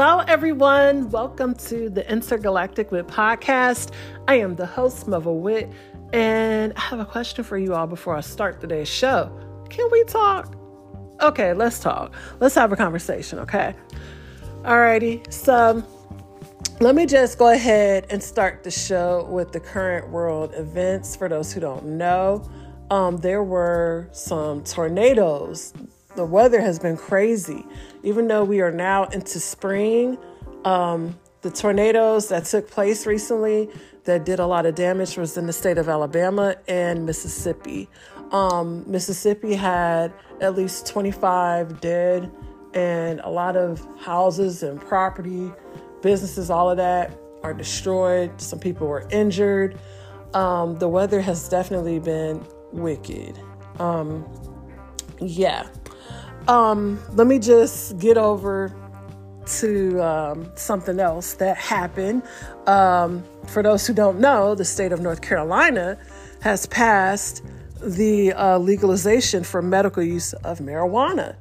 Hello, everyone. Welcome to the Intergalactic Wit podcast. I am the host, Mother Wit, and I have a question for you all before I start today's show. Can we talk? Okay, let's talk. Let's have a conversation, okay? Alrighty, so let me just go ahead and start the show with the current world events. For those who don't know, um, there were some tornadoes the weather has been crazy. Even though we are now into spring, um, the tornadoes that took place recently that did a lot of damage was in the state of Alabama and Mississippi. Um, Mississippi had at least 25 dead, and a lot of houses and property, businesses, all of that are destroyed. Some people were injured. Um, the weather has definitely been wicked. Um, yeah. Um, let me just get over to um, something else that happened. Um, for those who don't know, the state of North Carolina has passed the uh, legalization for medical use of marijuana.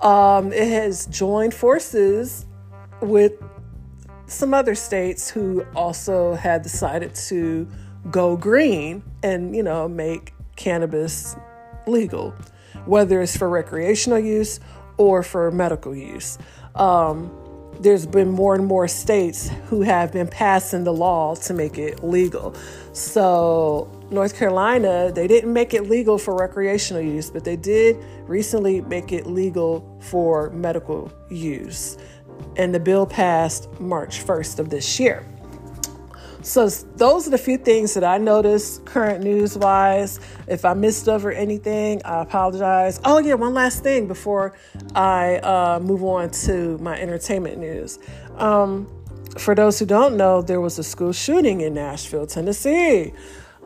Um, it has joined forces with some other states who also had decided to go green and, you know, make cannabis legal whether it's for recreational use or for medical use. Um, there's been more and more states who have been passing the law to make it legal. So, North Carolina, they didn't make it legal for recreational use, but they did recently make it legal for medical use. And the bill passed March 1st of this year. So those are the few things that I noticed current news wise. If I missed over anything, I apologize. Oh yeah, one last thing before I uh, move on to my entertainment news. Um, for those who don't know, there was a school shooting in Nashville, Tennessee.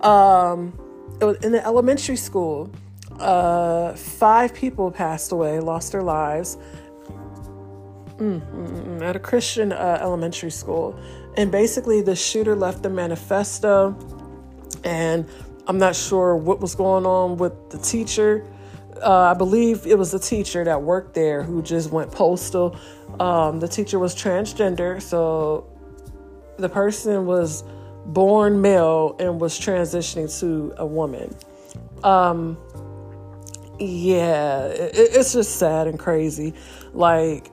Um, it was in the elementary school. Uh, five people passed away, lost their lives. Mm, mm, mm, at a Christian uh, elementary school. And basically, the shooter left a manifesto, and I'm not sure what was going on with the teacher. Uh, I believe it was the teacher that worked there who just went postal. Um, the teacher was transgender, so the person was born male and was transitioning to a woman. Um, yeah, it, it's just sad and crazy. Like,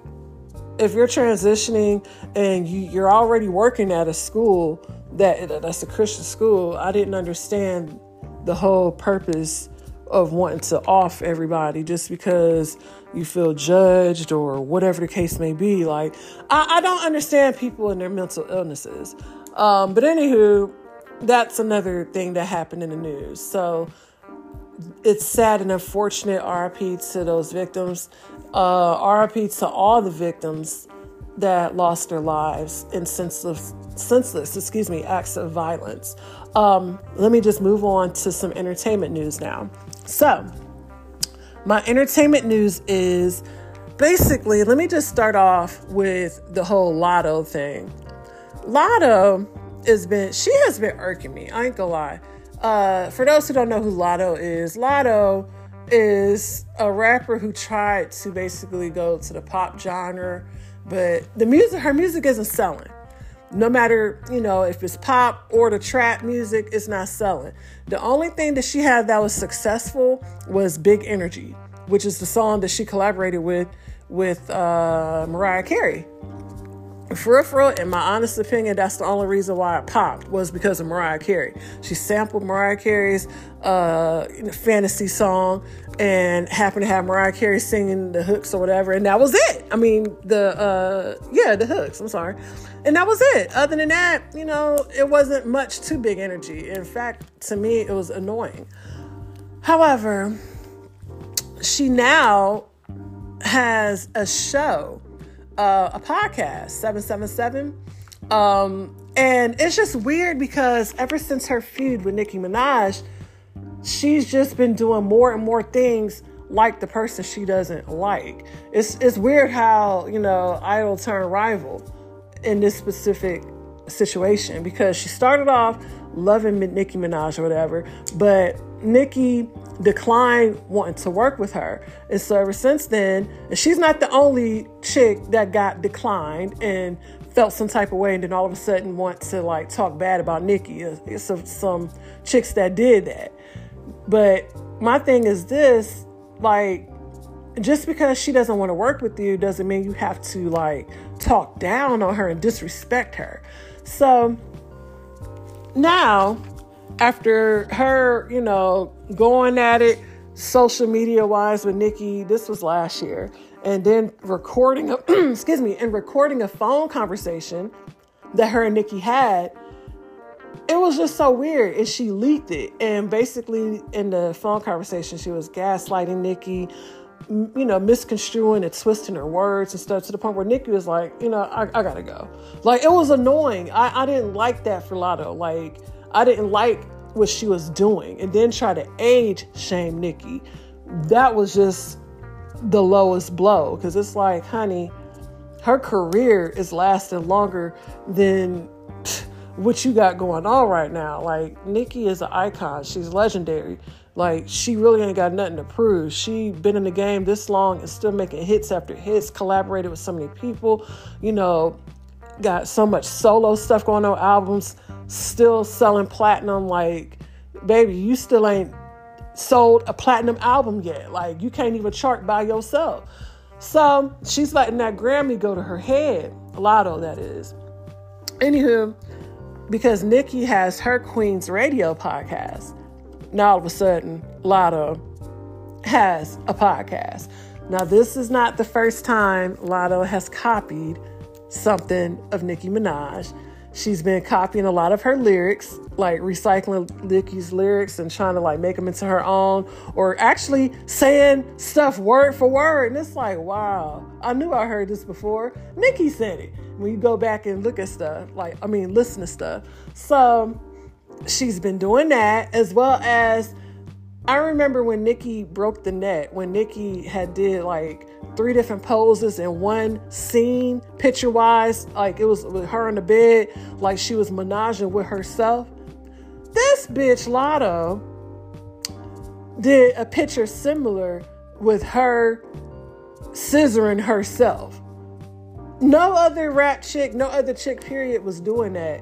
if you're transitioning and you, are already working at a school that that's a Christian school, I didn't understand the whole purpose of wanting to off everybody just because you feel judged or whatever the case may be. Like, I, I don't understand people and their mental illnesses. Um, but anywho, that's another thing that happened in the news. So it's sad and unfortunate RIP to those victims uh, RIP to all the victims that lost their lives in senseless, senseless, excuse me, acts of violence. Um, let me just move on to some entertainment news now. So, my entertainment news is basically, let me just start off with the whole Latto thing. Latto has been, she has been irking me. I ain't gonna lie. Uh, for those who don't know who Latto is, Latto is a rapper who tried to basically go to the pop genre, but the music, her music isn't selling. No matter, you know, if it's pop or the trap music, it's not selling. The only thing that she had that was successful was Big Energy, which is the song that she collaborated with with uh, Mariah Carey. For real, in my honest opinion, that's the only reason why it popped was because of Mariah Carey. She sampled Mariah Carey's uh, fantasy song and happened to have Mariah Carey singing the hooks or whatever, and that was it. I mean, the uh, yeah, the hooks. I'm sorry, and that was it. Other than that, you know, it wasn't much too big energy. In fact, to me, it was annoying. However, she now has a show uh, a podcast, 777. Um, and it's just weird because ever since her feud with Nicki Minaj, she's just been doing more and more things like the person she doesn't like. It's it's weird how, you know, idol turn rival in this specific situation because she started off loving Nicki Minaj or whatever, but Nicki declined wanting to work with her. And so ever since then, and she's not the only chick that got declined and felt some type of way and then all of a sudden want to like talk bad about Nicki. It's some, some chicks that did that. But my thing is this, like, just because she doesn't want to work with you doesn't mean you have to like talk down on her and disrespect her. So now, after her, you know, going at it social media wise with Nicki, this was last year, and then recording a excuse me, and recording a phone conversation that her and Nicki had. It was just so weird, and she leaked it. And basically, in the phone conversation, she was gaslighting Nicki, you know, misconstruing and twisting her words and stuff to the point where Nicki was like, you know, I, I gotta go. Like, it was annoying. I, I didn't like that for Latto. Like, I didn't like what she was doing and then try to age shame Nicki. That was just the lowest blow because it's like, honey, her career is lasting longer than what you got going on right now. Like Nicki is an icon. She's legendary. Like she really ain't got nothing to prove. She been in the game this long and still making hits after hits, collaborated with so many people, you know, got so much solo stuff going on, albums, still selling platinum. Like, baby, you still ain't sold a platinum album yet. Like, you can't even chart by yourself. So she's letting that Grammy go to her head. Latto, that is. Anywho, because Nicki has her Queen's Radio podcast, now all of a sudden, Latto has a podcast. Now, this is not the first time Latto has copied something of Nicki Minaj. She's been copying a lot of her lyrics, like recycling Nicki's lyrics and trying to like make them into her own, or actually saying stuff word for word. And it's like, wow, I knew I heard this before. Nicki said it. When you go back and look at stuff, like, I mean, listen to stuff. So she's been doing that as well as I remember when Nicki broke the net, when Nicki had did like three different poses in one scene, picture wise, like it was with her in the bed, like she was menaging with herself. This bitch Latto did a picture similar with her scissoring herself. No other rap chick, no other chick, period, was doing that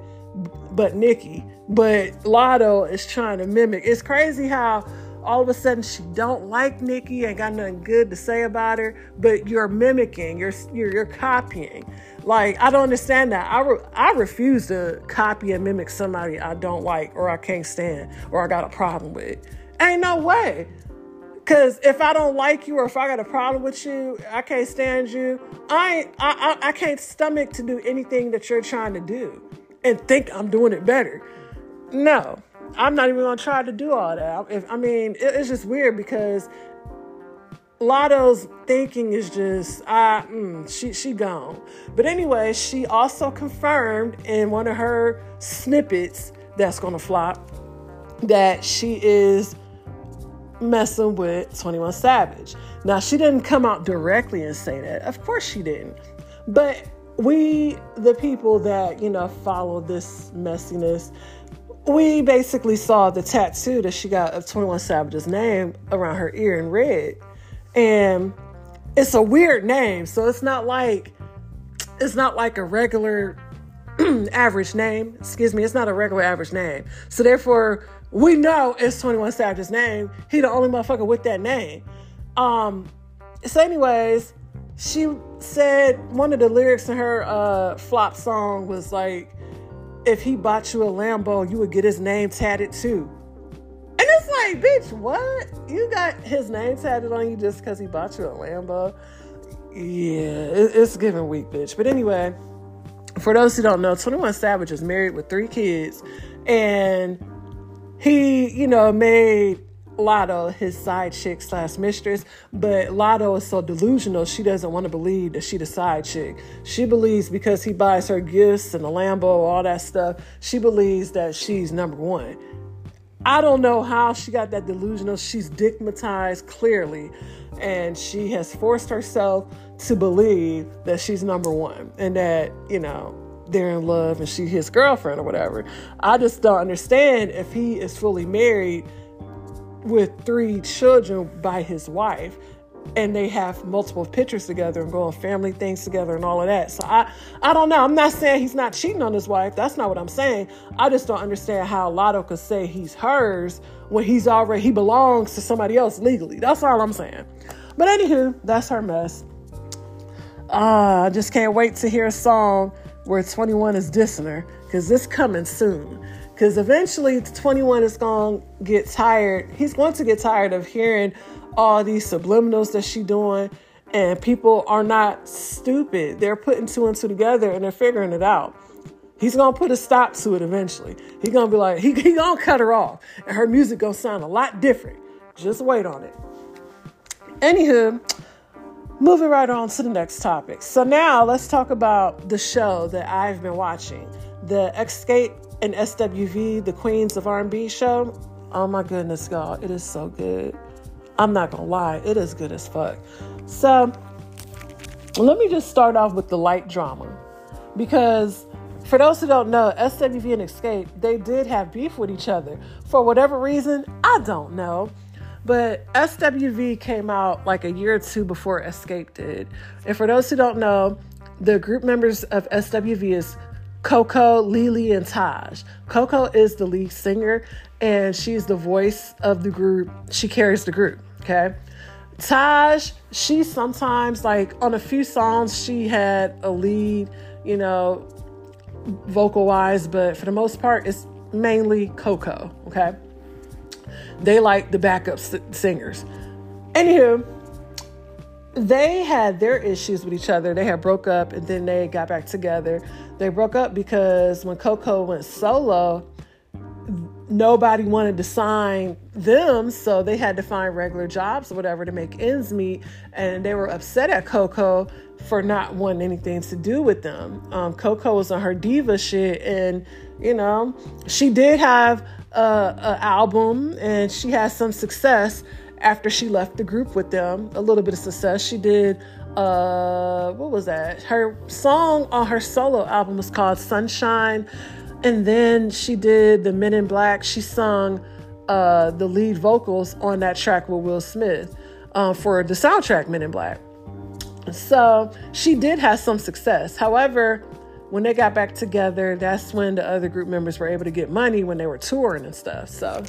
but Nicki. But Latto is trying to mimic. It's crazy how all of a sudden she don't like Nicki, ain't got nothing good to say about her, but you're mimicking, you're you're, you're copying. Like I don't understand that. I re- I refuse to copy and mimic somebody I don't like or I can't stand or I got a problem with. Ain't no way. Cause if I don't like you or if I got a problem with you, I can't stand you. I I I, I can't stomach to do anything that you're trying to do and think I'm doing it better. No, I'm not even gonna try to do all that. If, I mean, it, it's just weird because Latto's thinking is just, ah, mm, she she gone. But anyway, she also confirmed in one of her snippets that's gonna flop that she is messing with 21 Savage. Now she didn't come out directly and say that. Of course she didn't. But we the people that, you know, follow this messiness we basically saw the tattoo that she got of 21 Savage's name around her ear in red. And it's a weird name, so it's not like it's not like a regular average name. Excuse me, it's not a regular average name. So therefore, we know it's 21 Savage's name. He the only motherfucker with that name. Um so anyways, she said one of the lyrics in her uh flop song was like if he bought you a Lambo, you would get his name tatted too. And it's like, bitch, what? You got his name tatted on you just because he bought you a Lambo? Yeah, it's giving weak, bitch. But anyway, for those who don't know, 21 Savage is married with three kids, and he, you know, made Latto his side chick slash mistress, but Latto is so delusional she doesn't want to believe that she the side chick. She believes because he buys her gifts and a Lambo, all that stuff, she believes that she's number one. I don't know how she got that delusional. She's stigmatized clearly, and she has forced herself to believe that she's number one and that, you know, they're in love and she his girlfriend or whatever. I just don't understand if he is fully married with three children by his wife and they have multiple pictures together and go on family things together and all of that. So I I don't know. I'm not saying he's not cheating on his wife. That's not what I'm saying. I just don't understand how Latto could say he's hers when he's already he belongs to somebody else legally. That's all I'm saying. But anywho, that's her mess. Uh, I just can't wait to hear a song where 21 is dissing her because this coming soon. Because eventually 21 is going to get tired. He's going to get tired of hearing all these subliminals that she doing. And people are not stupid. They're putting two and two together and they're figuring it out. He's gonna put a stop to it eventually. He's gonna be like, he, he gonna cut her off. And her music gonna sound a lot different. Just wait on it. Anywho, moving right on to the next topic. So now let's talk about the show that I've been watching. The Xscape and SWV, the Queens of R&B show. Oh my goodness, God, it is so good. I'm not gonna lie, it is good as fuck. So let me just start off with the light drama. Because for those who don't know, SWV and Xscape, they did have beef with each other. For whatever reason, I don't know. But SWV came out like a year or two before Xscape did. And for those who don't know, the group members of SWV is Coko, Lily, and Taj. Coko is the lead singer and she's the voice of the group. She carries the group, okay? Taj, she sometimes, like on a few songs, she had a lead, you know, vocal wise, but for the most part, it's mainly Coko, okay? They like the backup singers. Anywho, they had their issues with each other. They had broke up and then they got back together. They broke up because when Coko went solo, nobody wanted to sign them, so they had to find regular jobs or whatever to make ends meet. And they were upset at Coko for not wanting anything to do with them. Um, Coko was on her diva shit, and you know, she did have a, a album and she had some success after she left the group with them. A little bit of success. She did uh what was that? Her song on her solo album was called Sunshine. And then she did the Men in Black. She sung uh the lead vocals on that track with Will Smith uh, for the soundtrack Men in Black. So she did have some success. However, when they got back together, that's when the other group members were able to get money when they were touring and stuff. So,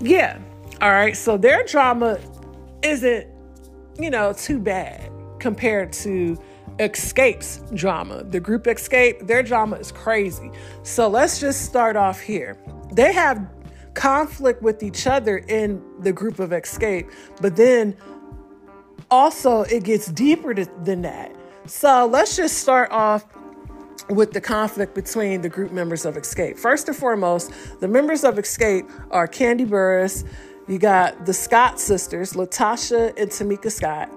yeah. All right. So their drama isn't, you know, too bad compared to Xscape's drama. The group Xscape, their drama is crazy. So let's just start off here. They have conflict with each other in the group of Xscape, but then also it gets deeper than that. So let's just start off with the conflict between the group members of Xscape. First and foremost, the members of Xscape are Kandi Burruss, you got the Scott sisters, Latasha and Tamika Scott,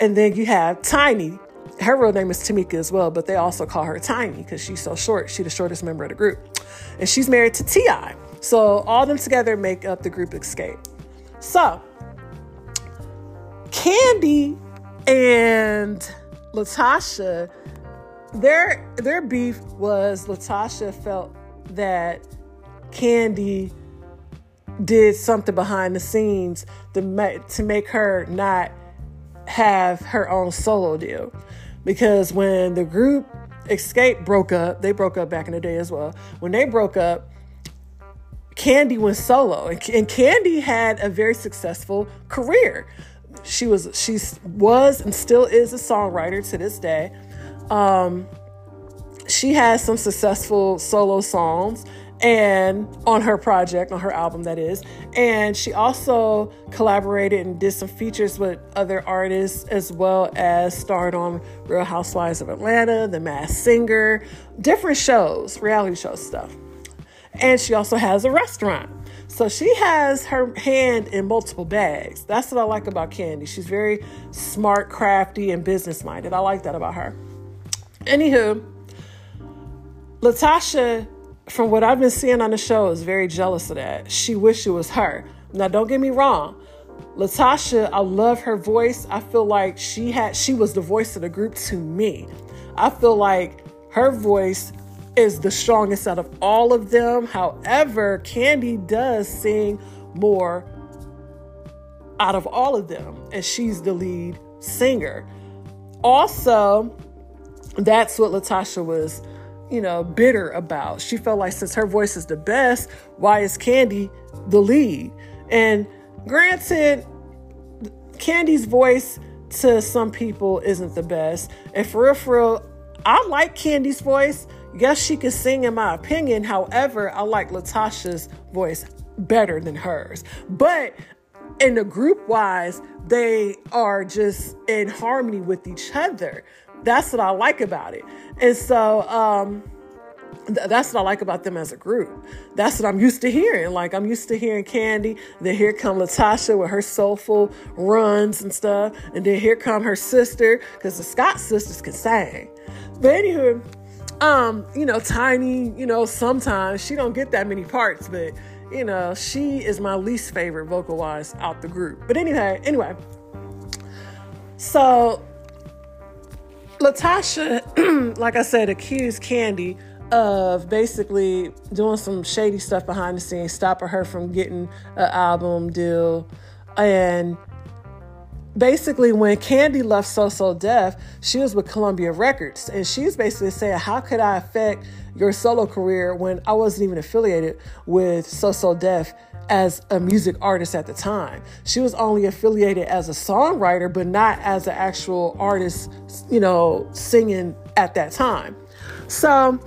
and then you have Tiny. Her real name is Tamika as well, but they also call her Tiny because she's so short. She's the shortest member of the group. And she's married to T.I. So all them together make up the group Xscape. So Kandi and Latasha their their beef was Latasha felt that Kandi did something behind the scenes to make to make her not have her own solo deal. Because when the group Xscape broke up they broke up back in the day as well. When they broke up Kandi went solo. And, Kandi had a very successful career. She was she was and still is a songwriter to this day. Um, she has some successful solo songs and on her project, on her album, that is. And she also collaborated and did some features with other artists, as well as starred on Real Housewives of Atlanta, The Masked Singer, different shows, reality show stuff. And she also has a restaurant. So she has her hand in multiple bags. That's what I like about Kandi. She's very smart, crafty, and business minded. I like that about her. Anywho, Latasha, from what I've been seeing on the show, is very jealous of that. She wished it was her. Now, don't get me wrong. Latasha, I love her voice. I feel like she had she was the voice of the group to me. I feel like her voice is the strongest out of all of them. However, Kandi does sing more out of all of them, and she's the lead singer. Also, that's what Latasha was, you know, bitter about. She felt like since her voice is the best, why is Kandi the lead? And granted, Kandi's voice to some people isn't the best. And for real, for real, I like Kandi's voice. Yes, she can sing in my opinion. However, I like Latasha's voice better than hers. But in the group wise, they are just in harmony with each other. That's what I like about it. And so, um, th- that's what I like about them as a group. That's what I'm used to hearing. Like I'm used to hearing Kandi. Then here come Latasha with her soulful runs and stuff. And then here come her sister, because the Scott sisters can sing. But anywho, um, you know, Tiny, you know, sometimes she don't get that many parts, but you know, she is my least favorite vocal wise out the group. But anyway, anyway. So Latasha, like I said, accused Kandi of basically doing some shady stuff behind the scenes, stopping her from getting an album deal. And basically, when Kandi left So So Def, she was with Columbia Records. And she's basically saying, How could I affect your solo career when I wasn't even affiliated with So So Def? As a music artist at the time. She was only affiliated as a songwriter, but not as an actual artist, you know, singing at that time. So,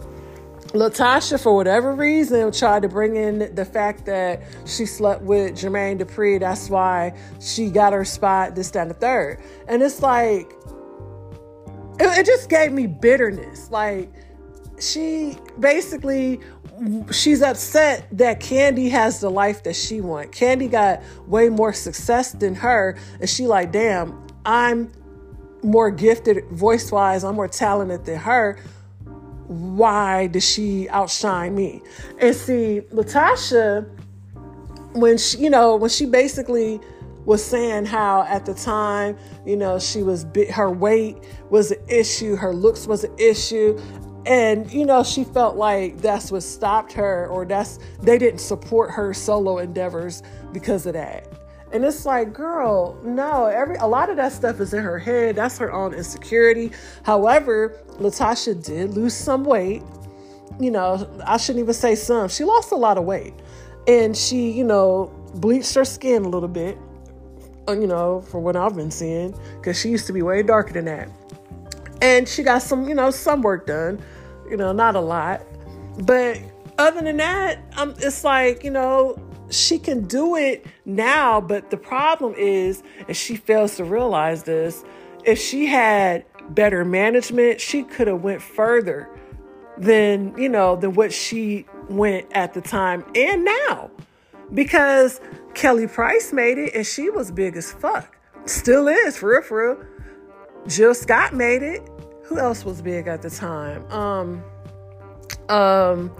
Latasha, for whatever reason, tried to bring in the fact that she slept with Jermaine Dupri. That's why she got her spot, this, that, and the third. And it's like, it, it just gave me bitterness. Like, she basically she's upset that Kandi has the life that she want. Kandi got way more success than her, and she like, damn, I'm more gifted voice wise. I'm more talented than her. Why does she outshine me? And see, Latasha, when she, you know, when she basically was saying how at the time, you know, she was her weight was an issue, her looks was an issue, and you know she felt like that's what stopped her or that's they didn't support her solo endeavors because of that. And it's like girl no every a lot of that stuff is in her head. That's her own insecurity. However latasha did lose some weight. You know i shouldn't even say some. She lost a lot of weight. And she you know bleached her skin a little bit uh, you know for what i've been seeing because she used to be way darker than that. And she got some you know some work done you know, not a lot. But other than that, um, it's like, you know, she can do it now, but the problem is, and she fails to realize this, if she had better management, she could have went further than, you know, than what she went at the time and now. Because Kelly Price made it and she was big as fuck. Still is, for real, for real. Jill Scott made it who else was big at the time? Um, um,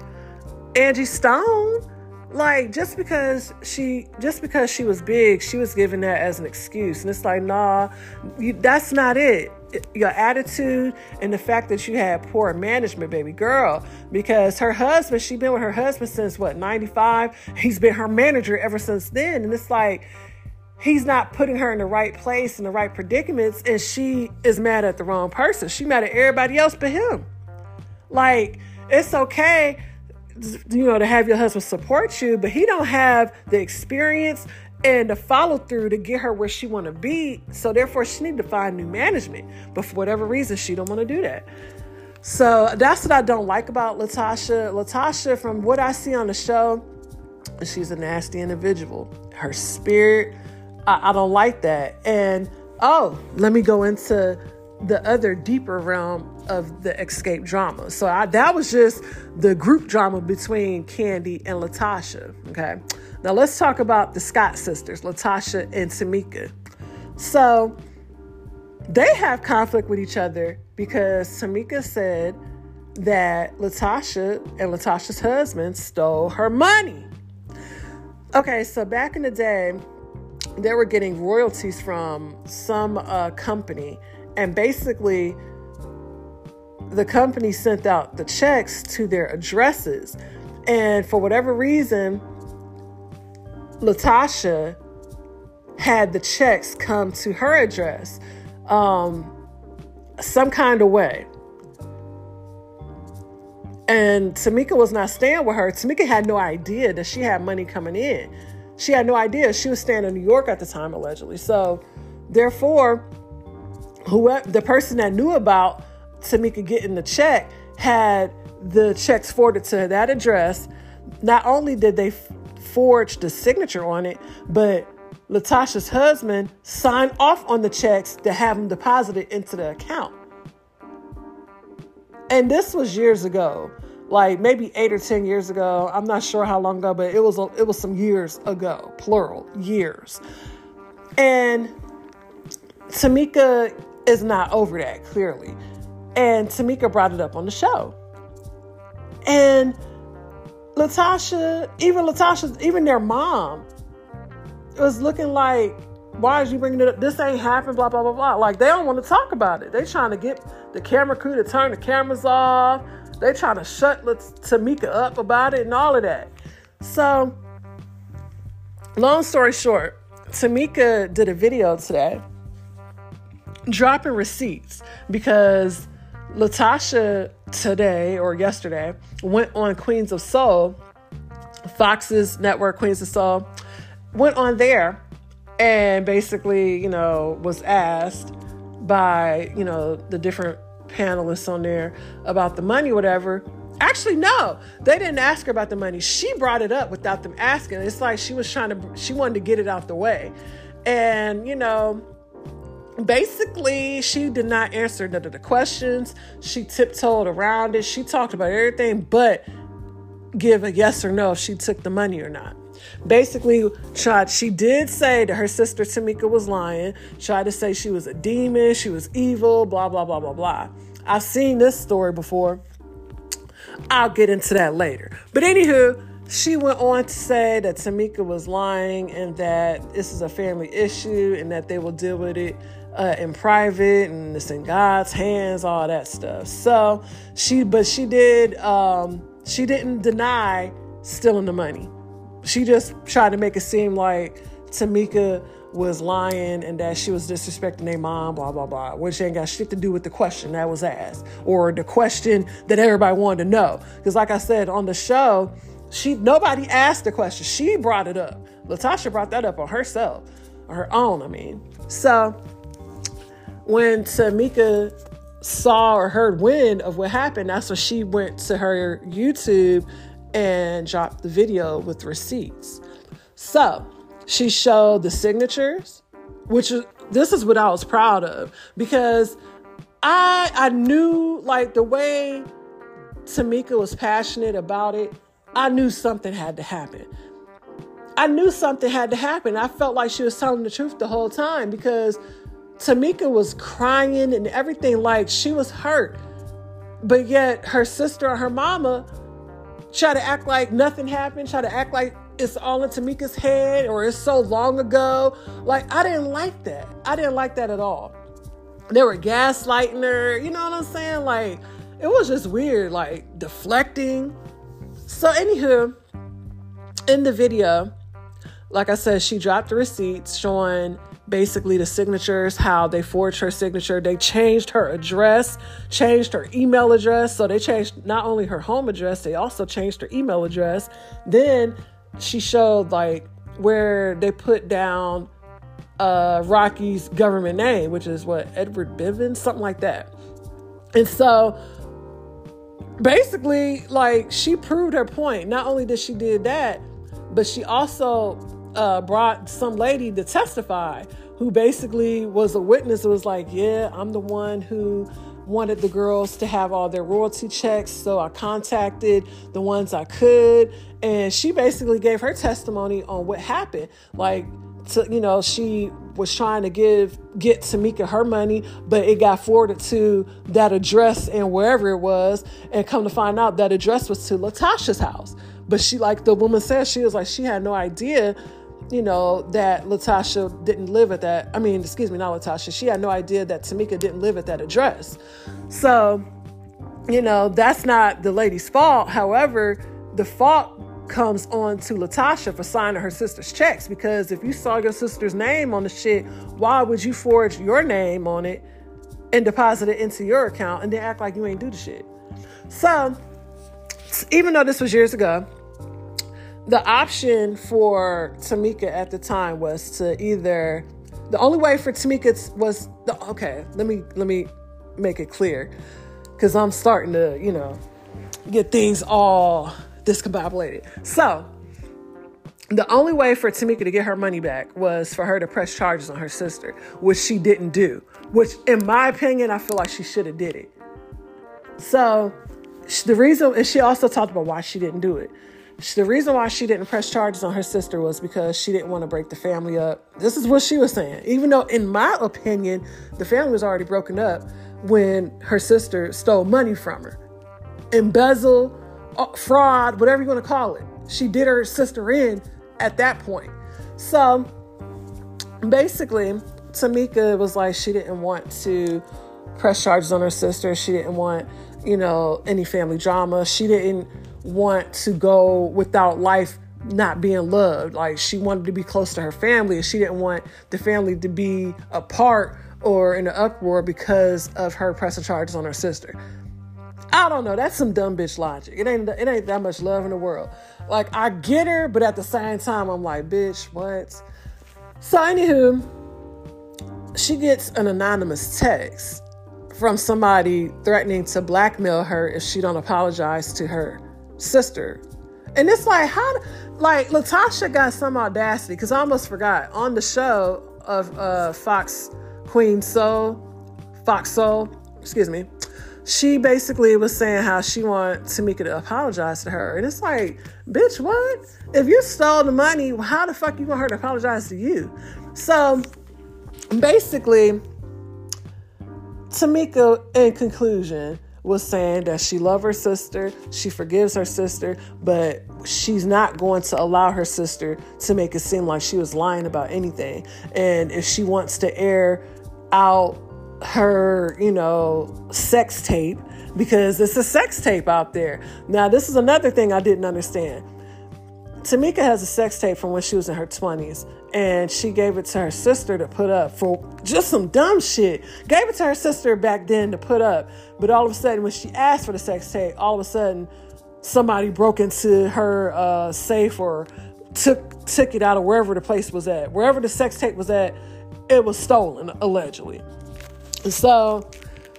Angie Stone. Like just because she just because she was big, she was given that as an excuse, and it's like, nah, you, that's not it. Your attitude and the fact that you had poor management, baby girl, because her husband, she been with her husband since what, 95? He's been her manager ever since then. And it's like, he's not putting her in the right place in the right predicaments and she is mad at the wrong person. She mad at everybody else but him. Like it's okay you know to have your husband support you but he don't have the experience and the follow through to get her where she want to be so therefore she need to find new management. But for whatever reason she don't want to do that. So that's what i don't like about latasha. Latasha from what i see on the show she's a nasty individual. Her spirit I, I don't like that. And oh, let me go into the other deeper realm of the Xscape drama. So I, that was just the group drama between Kandi and Latasha. Okay. Now let's talk about the Scott sisters, Latasha and Tamika. So they have conflict with each other because Tamika said that Latasha and Latasha's husband stole her money. Okay, so back in the day, they were getting royalties from some uh, company, and basically, the company sent out the checks to their addresses. And for whatever reason, Latasha had the checks come to her address um, some kind of way. And Tamika was not staying with her. Tamika had no idea that she had money coming in. She had no idea. She was staying in New York at the time, allegedly. So, therefore, whoever the person that knew about Tamika getting the check had the checks forwarded to that address. Not only did they forge the signature on it, but Latasha's husband signed off on the checks to have them deposited into the account. And this was years ago, like maybe eight or ten years ago. I'm not sure how long ago, but it was it was some years ago, plural years. And Tamika is not over that clearly, and Tamika brought it up on the show. And Latasha, even Latasha, even their mom was looking like, why is you bringing it up? This ain't happened, blah, blah, blah, blah. Like, they don't want to talk about it. They trying to get the camera crew to turn the cameras off. They trying to shut Tamika up about it and all of that. So, long story short, Tamika did a video today dropping receipts because Latasha today or yesterday went on Queens of Soul, Fox's network, Queens of Soul, went on there and basically, you know, was asked by, you know, the different panelists on there about the money, whatever. Actually, no, they didn't ask her about the money. She brought it up without them asking. It's like she was trying to, she wanted to get it out the way. And, you know, basically, she did not answer none of the questions. She tiptoed around it. She talked about everything but give a yes or no if she took the money or not. Basically, tried she did say that her sister Tamika was lying, tried to say she was a demon, she was evil, blah blah blah blah blah. I've seen this story before. I'll get into that later. But anywho, she went on to say that Tamika was lying and that this is a family issue and that they will deal with it uh, in private and it's in God's hands, all that stuff. So she, but she did, um, she didn't deny stealing the money. She just tried to make it seem like Tamika was lying and that she was disrespecting their mom, blah, blah, blah, which ain't got shit to do with the question that was asked or the question that everybody wanted to know. Because, like I said on the show, she nobody asked the question. She brought it up. Latasha brought that up on herself, on her own, I mean. So, when Tamika saw or heard wind of what happened, that's when she went to her YouTube and dropped the video with receipts. So she showed the signatures, which this is what I was proud of because I I knew like the way Tamika was passionate about it, I knew something had to happen. I knew something had to happen. I felt like she was telling the truth the whole time because Tamika was crying and everything like she was hurt. But yet her sister or her mama try to act like nothing happened, try to act like it's all in Tamika's head or it's so long ago. Like, I didn't like that. I didn't like that at all. They were gaslighting her, you know what I'm saying? Like, it was just weird, like deflecting. So, anywho, in the video, like I said, she dropped the receipts showing basically the signatures, how they forged her signature. They changed her address, changed her email address. So they changed not only her home address, they also changed her email address. Then she showed like where they put down uh, Rocky's government name, which is what Edward Bivens, something like that. And so basically, like she proved her point. Not only did she did that, but she also uh, brought some lady to testify who basically was a witness. It was like, yeah, I'm the one who wanted the girls to have all their royalty checks. So I contacted the ones I could. And she basically gave her testimony on what happened. Like, to, you know, she was trying to give get Tamika her money, but it got forwarded to that address and wherever it was, and come to find out that address was to Latasha's house. But she, like the woman said, she was like she had no idea, you know, that Latasha didn't live at that. I mean, excuse me, not Latasha. She had no idea that Tamika didn't live at that address. So, you know, that's not the lady's fault. However, the fault comes on to Latasha for signing her sister's checks because if you saw your sister's name on the shit, why would you forge your name on it and deposit it into your account and then act like you ain't do the shit? So, even though this was years ago, the option for Tamika at the time was to either the only way for Tamika was the okay, let me let me make it clear cuz I'm starting to, you know, get things all discombobulated. So, the only way for Tamika to get her money back was for her to press charges on her sister, which she didn't do. Which, in my opinion, I feel like she should have did it. So, the reason, and she also talked about why she didn't do it. The reason why she didn't press charges on her sister was because she didn't want to break the family up. This is what she was saying. Even though, in my opinion, the family was already broken up when her sister stole money from her, embezzled uh, fraud, whatever you want to call it. She did her sister in at that point. So basically, Tamika was like, she didn't want to press charges on her sister. She didn't want, you know, any family drama. She didn't want to go without life not being loved. Like she wanted to be close to her family and she didn't want the family to be apart or in an uproar because of her pressing charges on her sister. I don't know. That's some dumb bitch logic. It ain't it ain't that much love in the world. Like I get her, but at the same time, I'm like, bitch, what? So anywho, she gets an anonymous text from somebody threatening to blackmail her if she don't apologize to her sister. And it's like, how, like, Latasha got some audacity, because I almost forgot, on the show of uh, Fox Queen Soul, Fox Soul, excuse me, she basically was saying how she wanted Tamika to apologize to her. And it's like, bitch, what? If you stole the money, how the fuck you want her to apologize to you? So basically, Tamika, in conclusion, was saying that she loves her sister, she forgives her sister, but she's not going to allow her sister to make it seem like she was lying about anything. And if she wants to air out her, you know, sex tape because it's a sex tape out there. Now, this is another thing I didn't understand. Tamika has a sex tape from when she was in her 20s, and she gave it to her sister to put up for just some dumb shit. Gave it to her sister back then to put up, but all of a sudden, when she asked for the sex tape, all of a sudden, somebody broke into her uh, safe or took took it out of wherever the place was at. Wherever the sex tape was at, it was stolen allegedly. So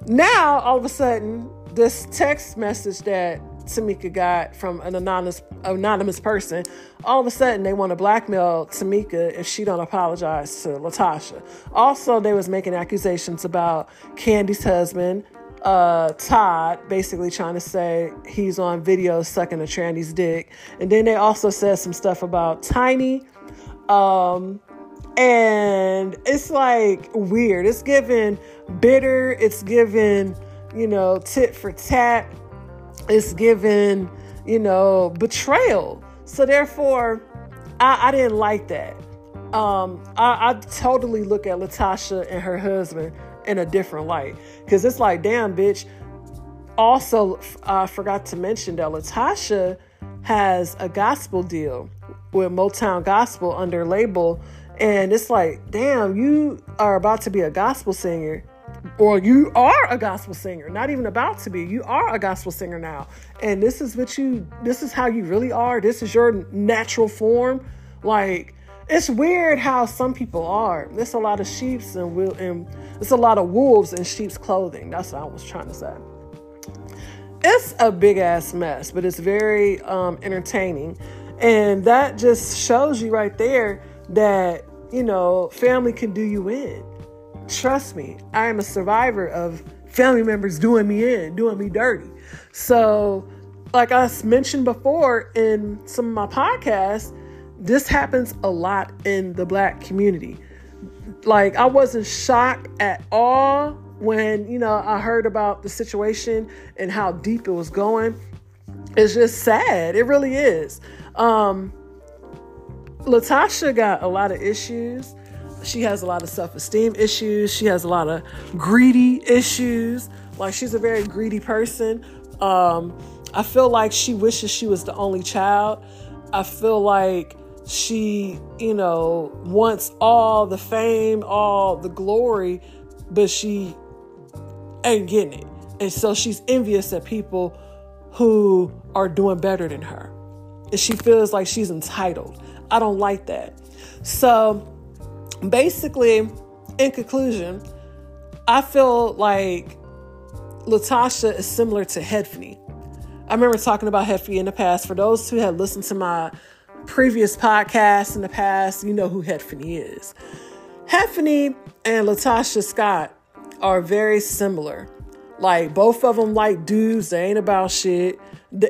now all of a sudden, this text message that Tamika got from an anonymous anonymous person, all of a sudden they want to blackmail Tamika if she don't apologize to Latasha. Also, they was making accusations about Kandi's husband, uh, Todd, basically trying to say he's on video sucking a tranny's dick. And then they also said some stuff about Tiny. Um, and it's like weird. It's given bitter. It's given, you know, tit for tat. It's given, you know, betrayal. So therefore, I, I didn't like that. Um, I, I totally look at Latasha and her husband in a different light because it's like, damn, bitch. Also, I forgot to mention that Latasha has a gospel deal with Motown Gospel under label and it's like, damn, you are about to be a gospel singer, or you are a gospel singer, not even about to be. You are a gospel singer now. And this is what you, this is how you really are. This is your natural form. Like, it's weird how some people are. There's a lot of sheep's and will and it's a lot of wolves in sheep's clothing. That's what I was trying to say. It's a big ass mess, but it's very um, entertaining, and that just shows you right there that, you know, family can do you in. Trust me, I am a survivor of family members doing me in, doing me dirty. So, like I mentioned before in some of my podcasts, this happens a lot in the black community. Like, I wasn't shocked at all when, you know, I heard about the situation and how deep it was going. It's just sad. It really is. Um, Latasha got a lot of issues. She has a lot of self esteem issues. She has a lot of greedy issues. Like, she's a very greedy person. Um, I feel like she wishes she was the only child. I feel like she, you know, wants all the fame, all the glory, but she ain't getting it. And so she's envious at people who are doing better than her. And she feels like she's entitled. I don't like that. So basically, in conclusion, I feel like LaTocha is similar to Hefny. I remember talking about Hefny in the past. For those who have listened to my previous podcasts in the past, you know who Hefny is. Hefny and LaTocha Scott are very similar. Like both of them like dudes, they ain't about shit.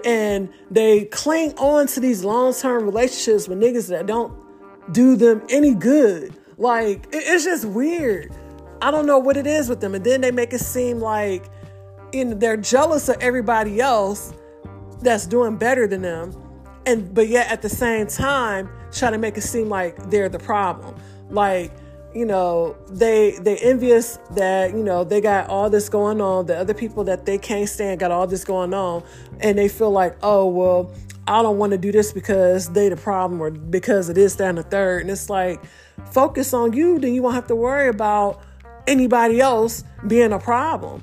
And they cling on to these long-term relationships with niggas that don't do them any good. Like it's just weird. I don't know what it is with them. And then they make it seem like know, they're jealous of everybody else that's doing better than them. And but yet at the same time try to make it seem like they're the problem. Like you know they they envious that you know they got all this going on the other people that they can't stand got all this going on and they feel like oh well i don't want to do this because they the problem or because of this that and the third and it's like focus on you then you won't have to worry about anybody else being a problem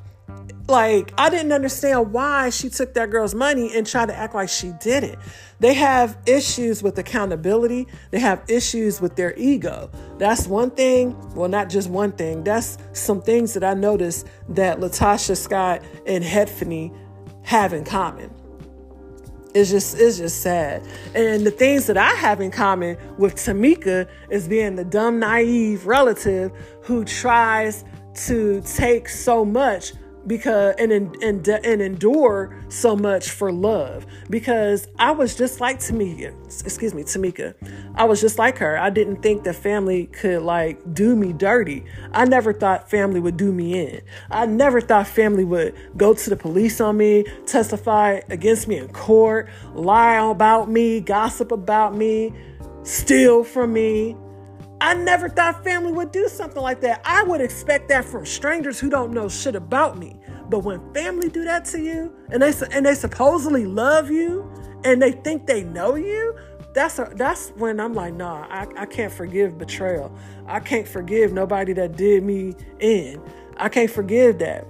like I didn't understand why she took that girl's money and tried to act like she did it. They have issues with accountability. They have issues with their ego. That's one thing. Well, not just one thing. That's some things that I noticed that LaTocha Scott and Hefny have in common. It's just it's just sad. And the things that I have in common with Tamika is being the dumb, naive relative who tries to take so much because and and and endure so much for love. Because I was just like Tamika excuse me Tamika. I was just like her. I didn't think that family could like do me dirty. I never thought family would do me in. I never thought family would go to the police on me testify against me in court lie about me gossip about me steal from me I never thought family would do something like that. I would expect that from strangers who don't know shit about me. But when family do that to you and they and they supposedly love you and they think they know you, that's a, that's when I'm like, nah, I, I can't forgive betrayal. I can't forgive nobody that did me in. I can't forgive that.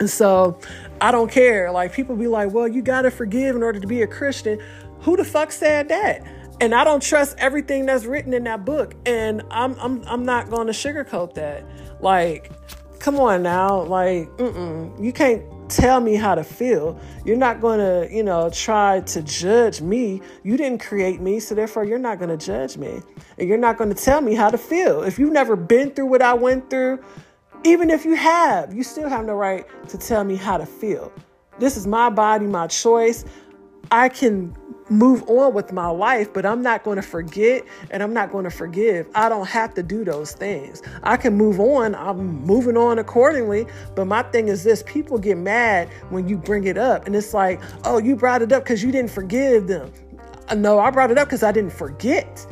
And so I don't care. Like people be like, well, you gotta forgive in order to be a Christian. Who the fuck said that? And I don't trust everything that's written in that book. And I'm I'm I'm not going to sugarcoat that. Like, come on now, like, mm-mm. you can't tell me how to feel. You're not going to, you know, try to judge me. You didn't create me, so therefore you're not going to judge me. And you're not going to tell me how to feel. If you've never been through what I went through, even if you have, you still have no right to tell me how to feel. This is my body, my choice. I can move on with my life, but I'm not going to forget and I'm not going to forgive. I don't have to do those things. I can move on. I'm moving on accordingly. But my thing is this people get mad when you bring it up. And it's like, oh, you brought it up because you didn't forgive them. Uh, no, I brought it up because I didn't forget.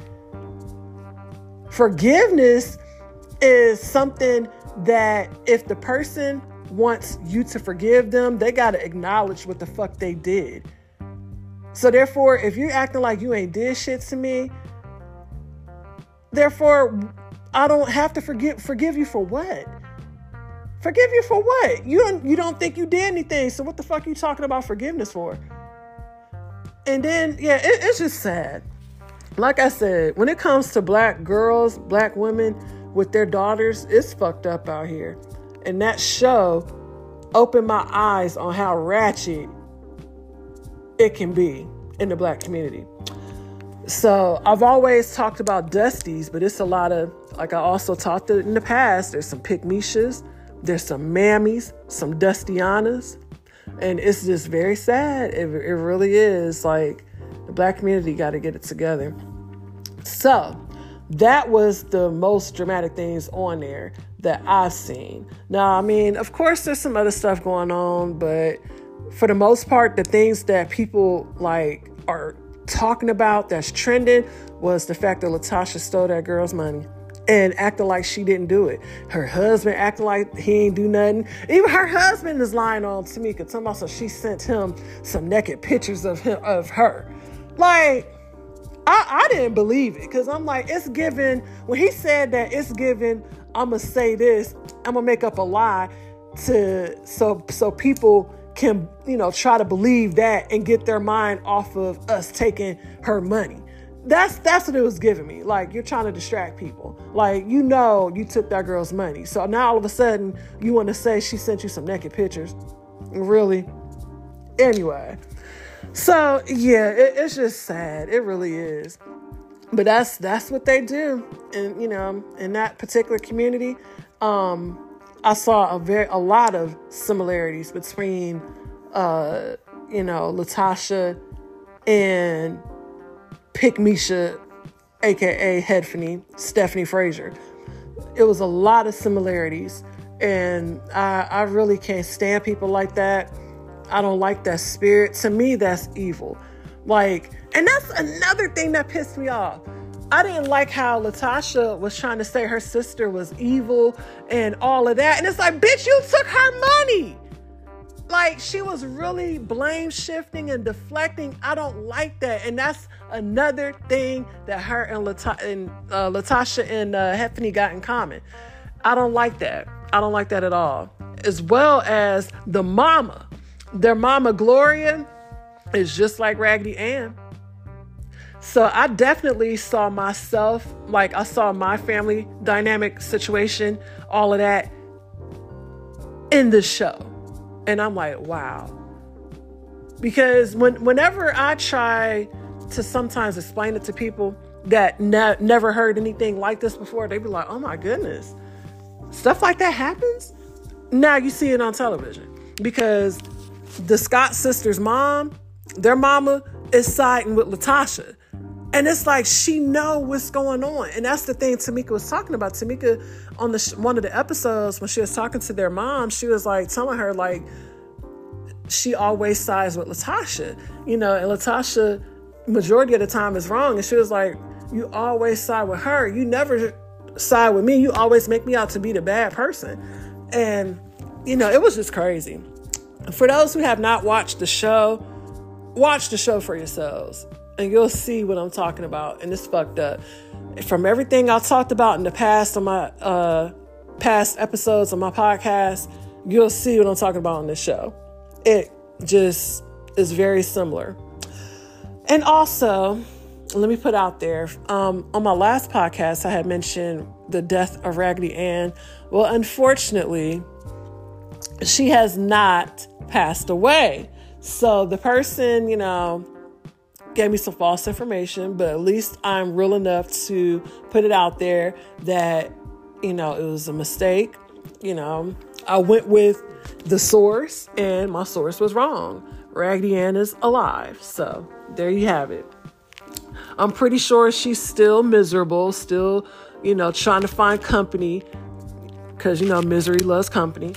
Forgiveness is something that if the person wants you to forgive them, they got to acknowledge what the fuck they did. So therefore, if you're acting like you ain't did shit to me, therefore I don't have to forgive forgive you for what? Forgive you for what? You don't you don't think you did anything. So what the fuck are you talking about forgiveness for? And then yeah, it, it's just sad. Like I said, when it comes to black girls, black women with their daughters, it's fucked up out here. And that show opened my eyes on how ratchet it can be in the black community. So I've always talked about dusties, but it's a lot of like I also talked in the past. There's some pick there's some mammies, some Dustianas, and it's just very sad. It, it really is. Like the black community got to get it together. So that was the most dramatic things on there that I've seen. Now, I mean, of course, there's some other stuff going on, but for the most part, the things that people like are talking about that's trending was the fact that LaTocha stole that girl's money and acting like she didn't do it. Her husband acting like he ain't do nothing. Even her husband is lying on Tamika, talking about so she sent him some naked pictures of him of her. Like, I, I didn't believe it because I'm like, it's given when he said that it's given, I'ma say this, I'm gonna make up a lie to so so people can, you know, try to believe that and get their mind off of us taking her money that's that's what it was giving me. Like you're trying to distract people. Like you know you took that girl's money. So now all of a sudden you want to say she sent you some naked pictures. Really? Anyway. So yeah, it, it's just sad. It really is. But that's that's what they do. And you know, in that particular community, um, I saw a very a lot of similarities between uh, you know, LaTocha and Pick Misha, aka Headphony, Stephanie Frazier. It was a lot of similarities, and I, I really can't stand people like that. I don't like that spirit. To me, that's evil. Like, and that's another thing that pissed me off. I didn't like how LaTocha was trying to say her sister was evil and all of that. And it's like, bitch, you took her money like she was really blame shifting and deflecting. I don't like that, and that's another thing that her and, Lata- and uh, LaTocha and uh, Heffany got in common. I don't like that. I don't like that at all. As well as the mama, their mama Gloria is just like Raggedy Ann. So I definitely saw myself, like I saw my family dynamic situation, all of that in the show. And I'm like, wow. Because when whenever I try to sometimes explain it to people that ne- never heard anything like this before, they be like, oh my goodness, stuff like that happens? Now you see it on television because the Scott sisters' mom, their mama is siding with LaTocha. And it's like she know what's going on, and that's the thing Tamika was talking about. Tamika on the one of the episodes when she was talking to their mom, she was like telling her like she always sides with LaTocha, you know, and LaTocha majority of the time is wrong, and she was like, "You always side with her. You never side with me. You always make me out to be the bad person," and you know, it was just crazy. For those who have not watched the show, watch the show for yourselves and you'll see what I'm talking about. And it's fucked up. From everything I talked about in the past on my uh, past episodes of my podcast, you'll see what I'm talking about on this show. It just is very similar. And also, let me put out there um, on my last podcast, I had mentioned the death of Raggedy Ann. Well, unfortunately, she has not passed away. So the person, you know, gave me some false information, but at least I'm real enough to put it out there that, you know, it was a mistake. You know, I went with the source and my source was wrong. Raggedy Ann is alive. So there you have it. I'm pretty sure she's still miserable, still, you know, trying to find company because, you know, misery loves company.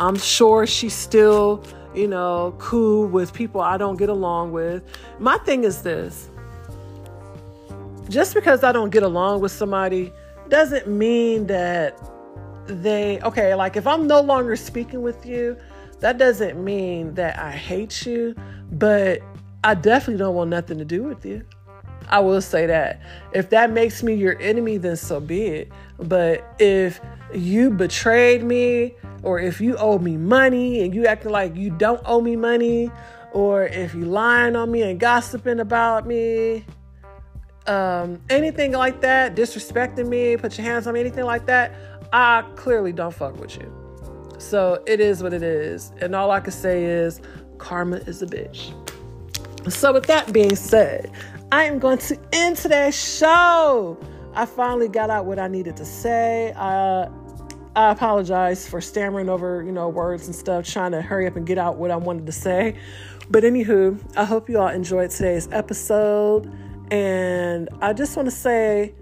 I'm sure she's still you know, cool with people I don't get along with. My thing is this just because I don't get along with somebody doesn't mean that they, okay, like if I'm no longer speaking with you, that doesn't mean that I hate you, but I definitely don't want nothing to do with you. I will say that. If that makes me your enemy, then so be it. But if you betrayed me, or if you owe me money and you acting like you don't owe me money, or if you lying on me and gossiping about me, um, anything like that, disrespecting me, put your hands on me, anything like that, I clearly don't fuck with you. So it is what it is. And all I can say is karma is a bitch. So, with that being said, I am going to end today's show. I finally got out what I needed to say. Uh, I apologize for stammering over, you know, words and stuff, trying to hurry up and get out what I wanted to say. But anywho, I hope you all enjoyed today's episode. And I just want to say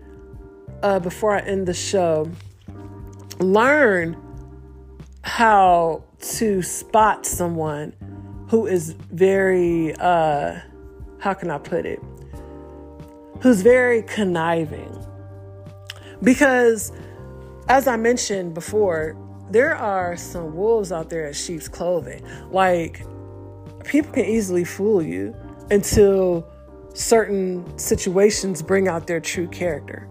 uh, before I end the show, learn how to spot someone who is very, uh, how can I put it? Who's very conniving. Because, as I mentioned before, there are some wolves out there in sheep's clothing. Like, people can easily fool you until certain situations bring out their true character.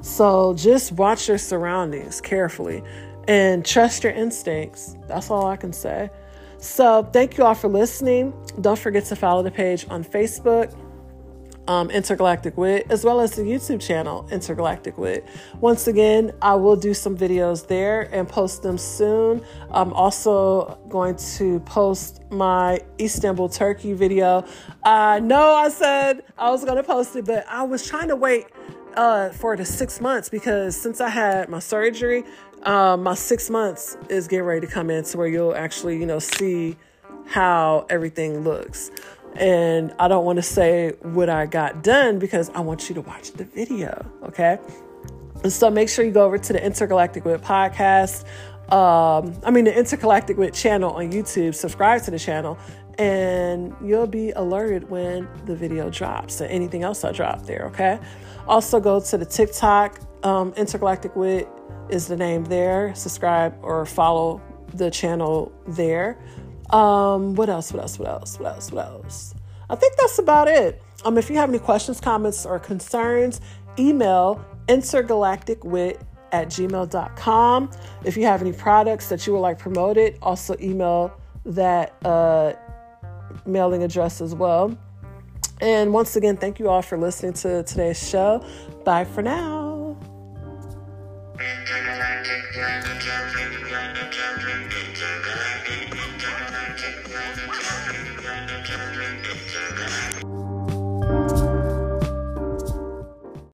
So just watch your surroundings carefully and trust your instincts. That's all I can say. So, thank you all for listening. Don't forget to follow the page on Facebook um, Intergalactic Wit, as well as the YouTube channel, Intergalactic Wit. Once again, I will do some videos there and post them soon. I'm also going to post my Istanbul, Turkey video. I know I said I was going to post it, but I was trying to wait uh, for the six months because since I had my surgery, um, my six months is getting ready to come in to where you'll actually, you know, see how everything looks. And I don't want to say what I got done because I want you to watch the video, okay? And so make sure you go over to the Intergalactic Wit podcast. Um, I mean, the Intergalactic Wit channel on YouTube, subscribe to the channel, and you'll be alerted when the video drops and anything else I drop there, okay? Also, go to the TikTok, um, Intergalactic Wit is the name there. Subscribe or follow the channel there. Um, what else? What else? What else? What else? What else? I think that's about it. Um, if you have any questions, comments, or concerns, email intergalacticwit at gmail.com. If you have any products that you would like promoted, also email that uh, mailing address as well. And once again, thank you all for listening to today's show. Bye for now. Intergalactic Planet Jumping Planet Jumping Intergalactic Intergalactic Planet Jumping Planet Jumping Intergalactic